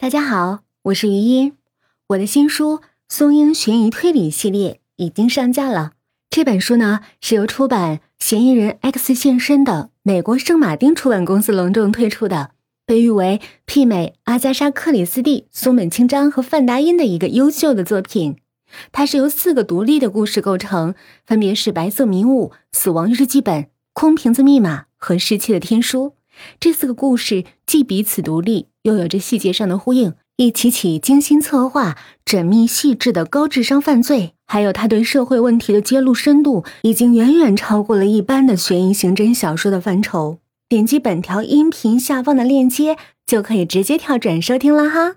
大家好，我是余音。我的新书《松鹰悬疑推理系列》已经上架了。这本书呢是由出版《嫌疑人 X 现身》的美国圣马丁出版公司隆重推出的，被誉为媲美阿加莎·克里斯蒂、松本清张和范达因的一个优秀的作品。它是由四个独立的故事构成，分别是《白色迷雾》《死亡日记本》《空瓶子密码》和《失窃的天书》。这四个故事既彼此独立，又有着细节上的呼应。一起起精心策划、缜密细致的高智商犯罪，还有他对社会问题的揭露深度，已经远远超过了一般的悬疑刑侦小说的范畴。点击本条音频下方的链接，就可以直接跳转收听了哈。